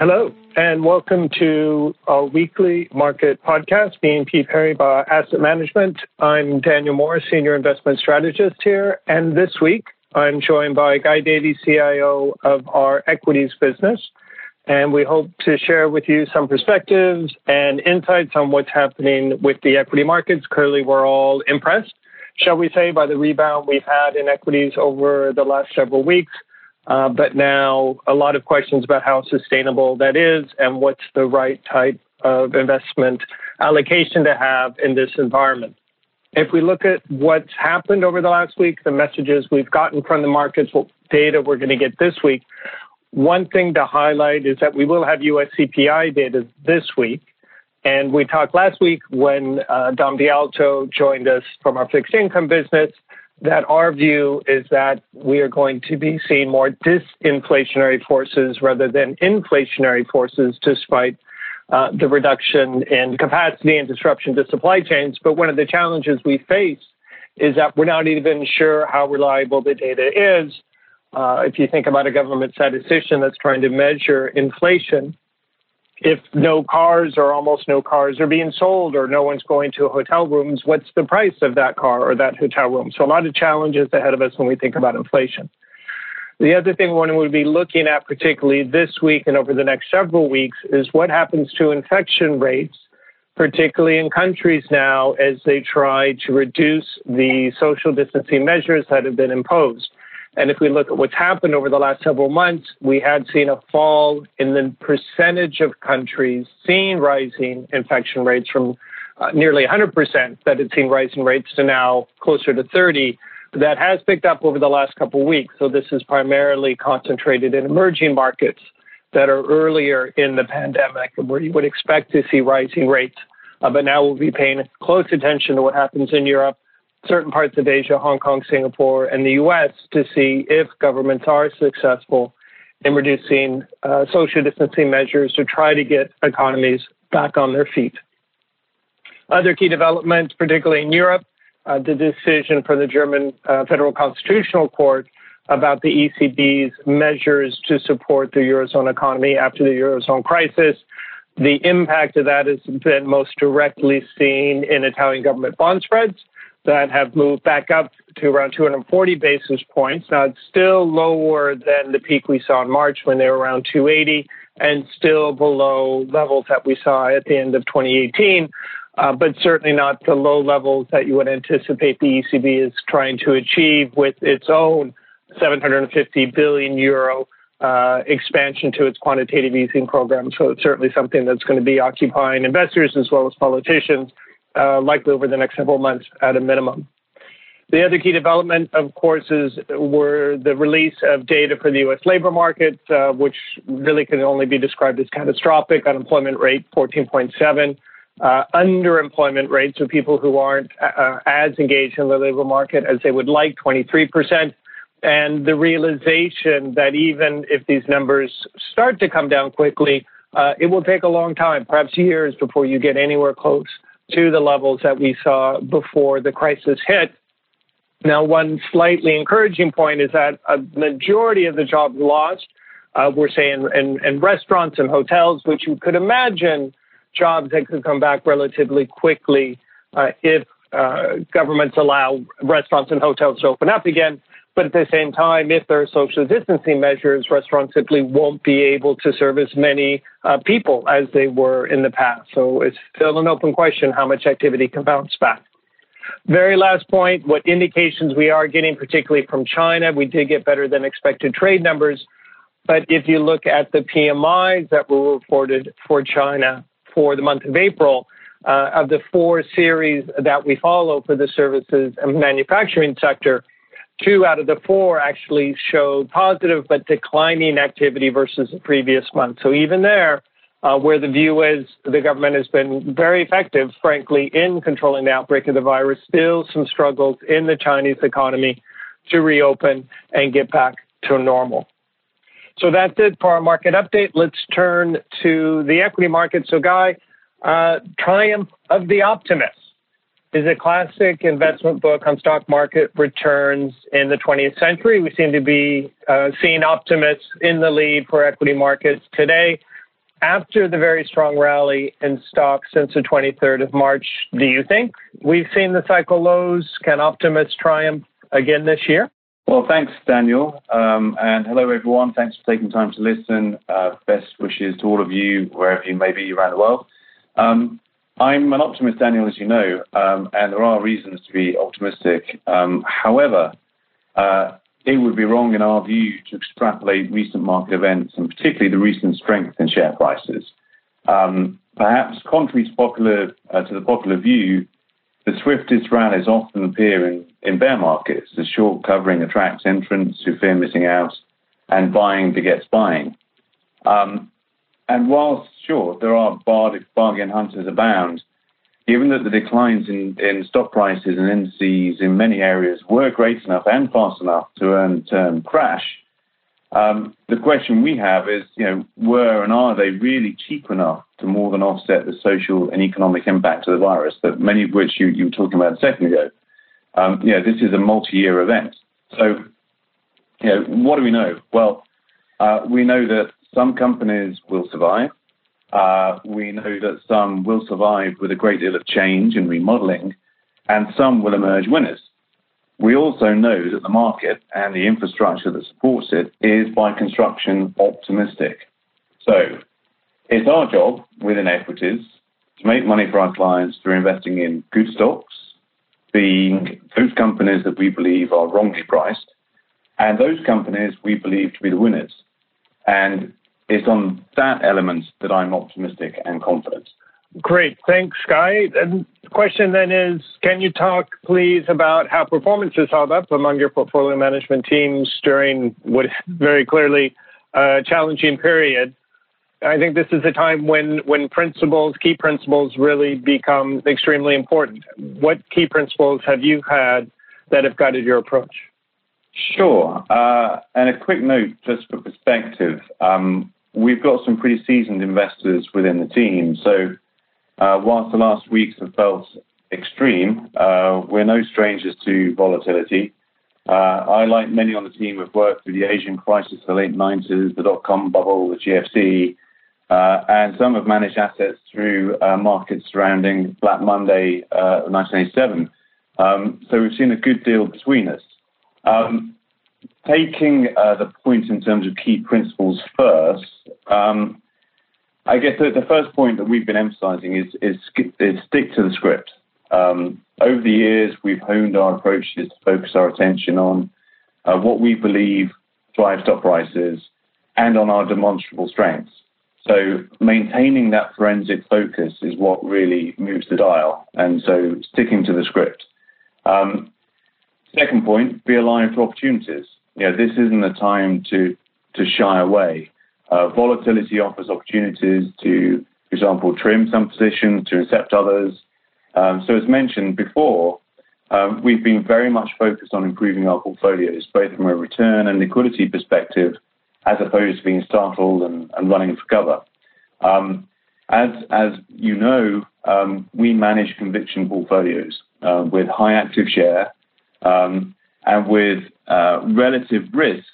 Hello, and welcome to our weekly market podcast, BNP Paribas Asset Management. I'm Daniel Moore, Senior Investment Strategist here, and this week I'm joined by Guy Davies, CIO of our equities business. And we hope to share with you some perspectives and insights on what's happening with the equity markets. Clearly, we're all impressed, shall we say, by the rebound we've had in equities over the last several weeks. Uh, but now a lot of questions about how sustainable that is and what's the right type of investment allocation to have in this environment. If we look at what's happened over the last week, the messages we've gotten from the markets, what data we're going to get this week, one thing to highlight is that we will have US CPI data this week. And we talked last week when uh, Dom D'Alto joined us from our fixed income business that our view is that we are going to be seeing more disinflationary forces rather than inflationary forces despite uh, the reduction in capacity and disruption to supply chains. But one of the challenges we face is that we're not even sure how reliable the data is. Uh, if you think about a government statistician that's trying to measure inflation, if no cars or almost no cars are being sold or no one's going to hotel rooms, what's the price of that car or that hotel room? So a lot of challenges ahead of us when we think about inflation. The other thing one would be looking at, particularly this week and over the next several weeks, is what happens to infection rates, particularly in countries now as they try to reduce the social distancing measures that have been imposed. And if we look at what's happened over the last several months, we had seen a fall in the percentage of countries seeing rising infection rates from uh, nearly 100% that had seen rising rates to now closer to 30. That has picked up over the last couple of weeks. So this is primarily concentrated in emerging markets that are earlier in the pandemic and where you would expect to see rising rates. Uh, but now we'll be paying close attention to what happens in Europe certain parts of Asia, Hong Kong, Singapore, and the US to see if governments are successful in reducing uh, social distancing measures to try to get economies back on their feet. Other key developments, particularly in Europe, uh, the decision from the German uh, Federal Constitutional Court about the ECB's measures to support the Eurozone economy after the Eurozone crisis. The impact of that has been most directly seen in Italian government bond spreads that have moved back up to around 240 basis points. Now, it's still lower than the peak we saw in March when they were around 280 and still below levels that we saw at the end of 2018, uh, but certainly not the low levels that you would anticipate the ECB is trying to achieve with its own 750 billion euro uh, expansion to its quantitative easing program. So it's certainly something that's going to be occupying investors as well as politicians uh, likely over the next several months at a minimum. The other key development, of course, is were the release of data for the U.S. labor market, uh, which really can only be described as catastrophic. Unemployment rate 14.7, uh, underemployment rates of people who aren't uh, as engaged in the labor market as they would like 23 percent, and the realization that even if these numbers start to come down quickly, uh, it will take a long time, perhaps years, before you get anywhere close to the levels that we saw before the crisis hit. Now, one slightly encouraging point is that a majority of the jobs lost uh, were, say, in, in, in, restaurants and hotels, which you could imagine jobs that could come back relatively quickly uh, if uh, governments allow restaurants and hotels to open up again. But at the same time, if there are social distancing measures, restaurants simply won't be able to serve as many uh, people as they were in the past. So it's still an open question how much activity can bounce back. Very last point what indications we are getting, particularly from China, we did get better than expected trade numbers. But if you look at the PMIs that were reported for China for the month of April, uh, of the four series that we follow for the services and manufacturing sector, two out of the four actually showed positive but declining activity versus the previous month. So even there, uh, where the view is the government has been very effective, frankly, in controlling the outbreak of the virus, still some struggles in the Chinese economy to reopen and get back to normal. So that's it for our market update. Let's turn to the equity market. So, Guy, uh, triumph of the optimist is a classic investment book on stock market returns in the 20th century. We seem to be uh, seeing optimists in the lead for equity markets today. after the very strong rally in stocks since the 23rd of March, do you think we've seen the cycle lows? Can optimists triumph again this year? Well, thanks, Daniel. Um, and hello, everyone. Thanks for taking time to listen. Uh, best wishes to all of you, wherever you may be around the world. Um, I'm an optimist, Daniel, as you know, um, and there are reasons to be optimistic. Um, however, uh, it would be wrong, in our view, to extrapolate recent market events and particularly the recent strength in share prices. Um, perhaps contrary to, popular, uh, to the popular view, the swiftest rallies often appear in, in bear markets as short covering attracts entrants who fear missing out and buying begets buying. Um, and whilst, sure, there are bargain hunters abound, given that the declines in, in stock prices and indices in many areas were great enough and fast enough to earn term crash, um, the question we have is, you know, were and are they really cheap enough to more than offset the social and economic impact of the virus, that many of which you, you were talking about a second ago? Um, you know, this is a multi-year event. So, you know, what do we know? Well, uh, we know that some companies will survive. Uh, we know that some will survive with a great deal of change and remodeling, and some will emerge winners. We also know that the market and the infrastructure that supports it is by construction optimistic. So it's our job within equities to make money for our clients through investing in good stocks, being those companies that we believe are wrongly priced, and those companies we believe to be the winners. And it's on that element that I'm optimistic and confident. Great. Thanks, Guy. And the question then is can you talk, please, about how performance has held up among your portfolio management teams during what very clearly a challenging period? I think this is a time when, when principles, key principles, really become extremely important. What key principles have you had that have guided your approach? Sure. Uh, and a quick note, just for perspective. Um, we've got some pretty seasoned investors within the team. So, uh, whilst the last weeks have felt extreme, uh, we're no strangers to volatility. Uh, I, like many on the team, have worked through the Asian crisis of the late 90s, the dot com bubble, the GFC, uh, and some have managed assets through uh, markets surrounding Black Monday 1987. Uh, um, so, we've seen a good deal between us. Um, taking uh, the point in terms of key principles first, um, I guess the, the, first point that we've been emphasizing is, is, is stick to the script. Um, over the years, we've honed our approaches to focus our attention on uh, what we believe drives stock prices and on our demonstrable strengths. So maintaining that forensic focus is what really moves the dial, and so sticking to the script. Um, second point, be alive to opportunities you know, this isn't a time to to shy away. Uh, volatility offers opportunities to, for example, trim some positions, to accept others. Um, so, as mentioned before, um, we've been very much focused on improving our portfolios, both from a return and liquidity perspective, as opposed to being startled and, and running for cover. Um, as, as you know, um, we manage conviction portfolios uh, with high active share um, and with uh, relative risk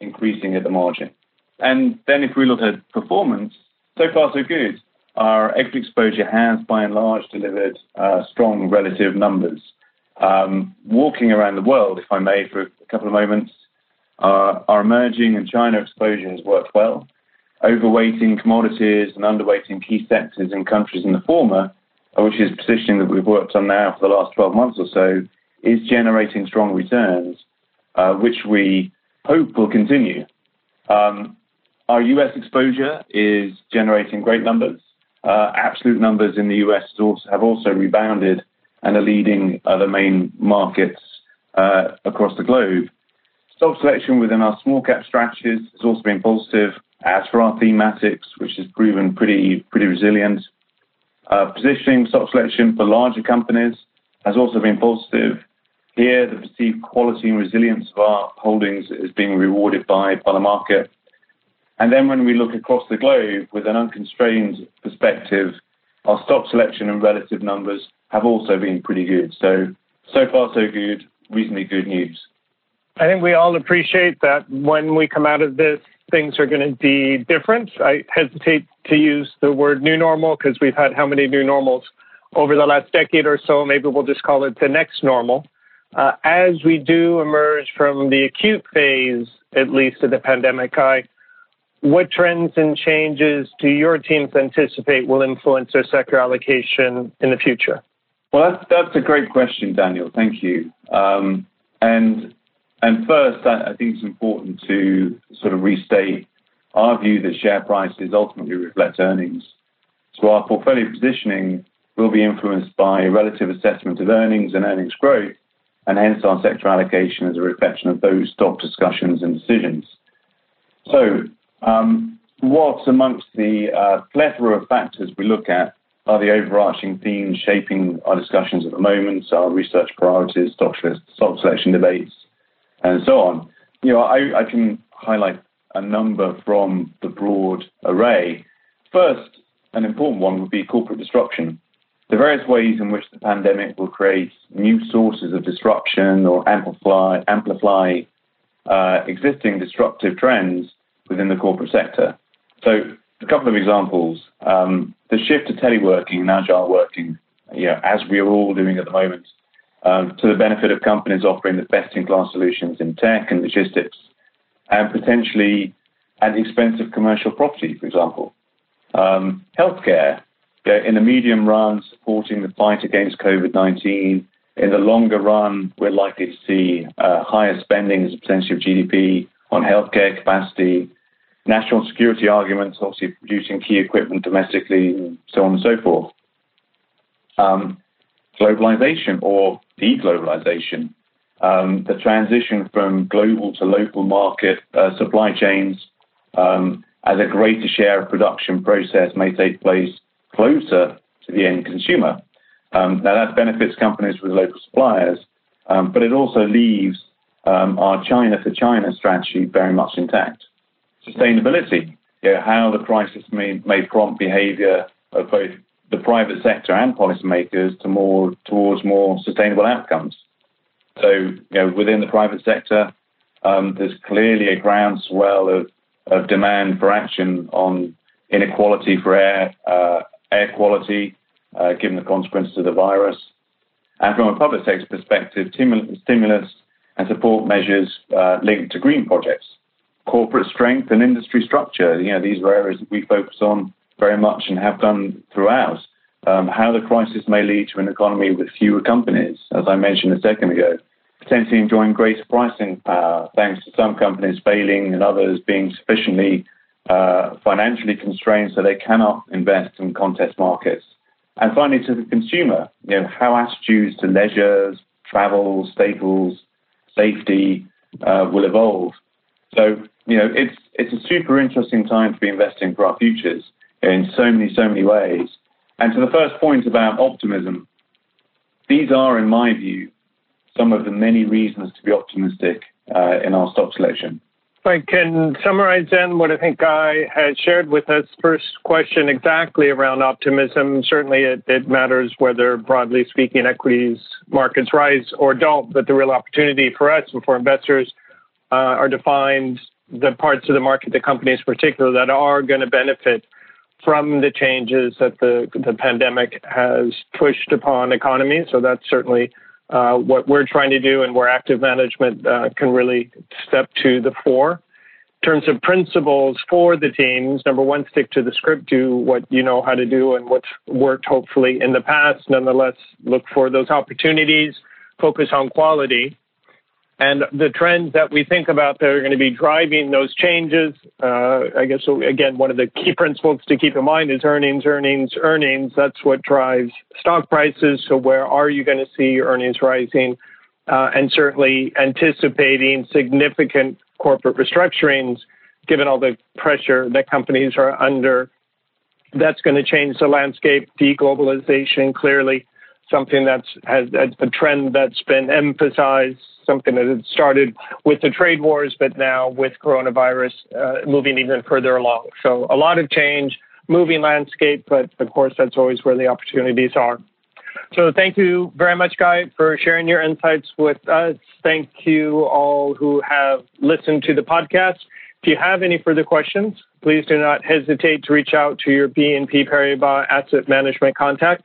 increasing at the margin. And then if we look at performance, so far so good. Our equity exposure has, by and large, delivered uh, strong relative numbers. Um, walking around the world, if I may, for a couple of moments, uh, our emerging and China exposure has worked well. Overweighting commodities and underweighting key sectors in countries in the former, which is positioning that we've worked on now for the last 12 months or so, is generating strong returns uh, which we hope will continue. Um, our US exposure is generating great numbers. Uh, absolute numbers in the US have also rebounded and are leading other main markets uh, across the globe. Stock selection within our small cap strategies has also been positive. As for our thematics, which has proven pretty pretty resilient, uh, positioning stock selection for larger companies has also been positive. Here, the perceived quality and resilience of our holdings is being rewarded by, the market. And then when we look across the globe with an unconstrained perspective, our stock selection and relative numbers have also been pretty good. So, so far so good, reasonably good news. I think we all appreciate that when we come out of this, things are going to be different. I hesitate to use the word new normal because we've had how many new normals over the last decade or so. Maybe we'll just call it the next normal. Uh, as we do emerge from the acute phase, at least of the pandemic, I, what trends and changes do your teams anticipate will influence their sector allocation in the future? Well, that's, that's a great question, Daniel. Thank you. Um, and and first, I, think it's important to sort of restate our view that share prices ultimately reflect earnings. So our portfolio positioning will be influenced by relative assessment of earnings and earnings growth, and hence our sector allocation is a reflection of those stock discussions and decisions. So, um, what's amongst the uh, plethora of factors we look at are the overarching themes shaping our discussions at the moment, our research priorities, stock, stock selection debates, and so on. You know, I, I can highlight a number from the broad array. First, an important one would be corporate disruption the various ways in which the pandemic will create new sources of disruption or amplify, amplify uh, existing disruptive trends within the corporate sector. So, a couple of examples. Um, the shift to teleworking and agile working, you know, as we are all doing at the moment, um, to the benefit of companies offering the best in class solutions in tech and logistics, and potentially at the expense of commercial property, for example. Um, healthcare, in the medium run, supporting the fight against COVID 19. In the longer run, we're likely to see uh, higher spending as a percentage of GDP on healthcare capacity, national security arguments, obviously producing key equipment domestically, and so on and so forth. Um, globalization or deglobalization, um, the transition from global to local market uh, supply chains um, as a greater share of production process may take place closer to the end consumer. Um, now, that benefits companies with local suppliers, um, but it also leaves um, our China for China strategy very much intact. Sustainability, you know, how the crisis may, may prompt behavior of both the private sector and policymakers to more, towards more sustainable outcomes. So, you know, within the private sector, um, there's clearly a groundswell of, of demand for action on inequality for air, uh, air quality, uh, given the consequences of the virus. And from a public sector perspective, stimulus and support measures uh, linked to green projects, corporate strength and industry structure. You know, these are areas that we focus on very much and have done throughout. Um, how the crisis may lead to an economy with fewer companies, as I mentioned a second ago, potentially enjoying greater pricing power thanks to some companies failing and others being sufficiently uh, financially constrained so they cannot invest in contest markets. And finally, to the consumer, you know, how attitudes to leisure, travel, staples, safety uh, will evolve. So, you know, it's it's a super interesting time to be investing for our futures in so many, so many ways. And to the first point about optimism, these are, in my view, some of the many reasons to be optimistic uh, in our stock selection. I can summarize then what I think Guy has shared with us. First question exactly around optimism. Certainly it, it, matters whether, broadly speaking, equities markets rise or don't, but the real opportunity for us and for investors uh, are defined the parts of the market, the companies in particular, that are going to benefit from the changes that the, the pandemic has pushed upon economies. So that's certainly uh, what we're trying to do and where active management uh, can really step to the fore. In terms of principles for the teams, number one, stick to the script, do what you know how to do and what's worked hopefully in the past. Nonetheless, look for those opportunities, focus on quality, and the trends that we think about that are going to be driving those changes, uh, I guess, again, one of the key principles to keep in mind is earnings, earnings, earnings. That's what drives stock prices. So, where are you going to see earnings rising? Uh, and certainly anticipating significant corporate restructurings, given all the pressure that companies are under. That's going to change the landscape. Deglobalization, clearly, something that's has a, trend that's been emphasized something that started with the trade wars, but now with coronavirus uh, moving even further along. So a lot of change, moving landscape, but of course that's always where the opportunities are. So thank you very much, Guy, for sharing your insights with us. Thank you all who have listened to the podcast. If you have any further questions, please do not hesitate to reach out to your BNP Paribas Asset Management contact,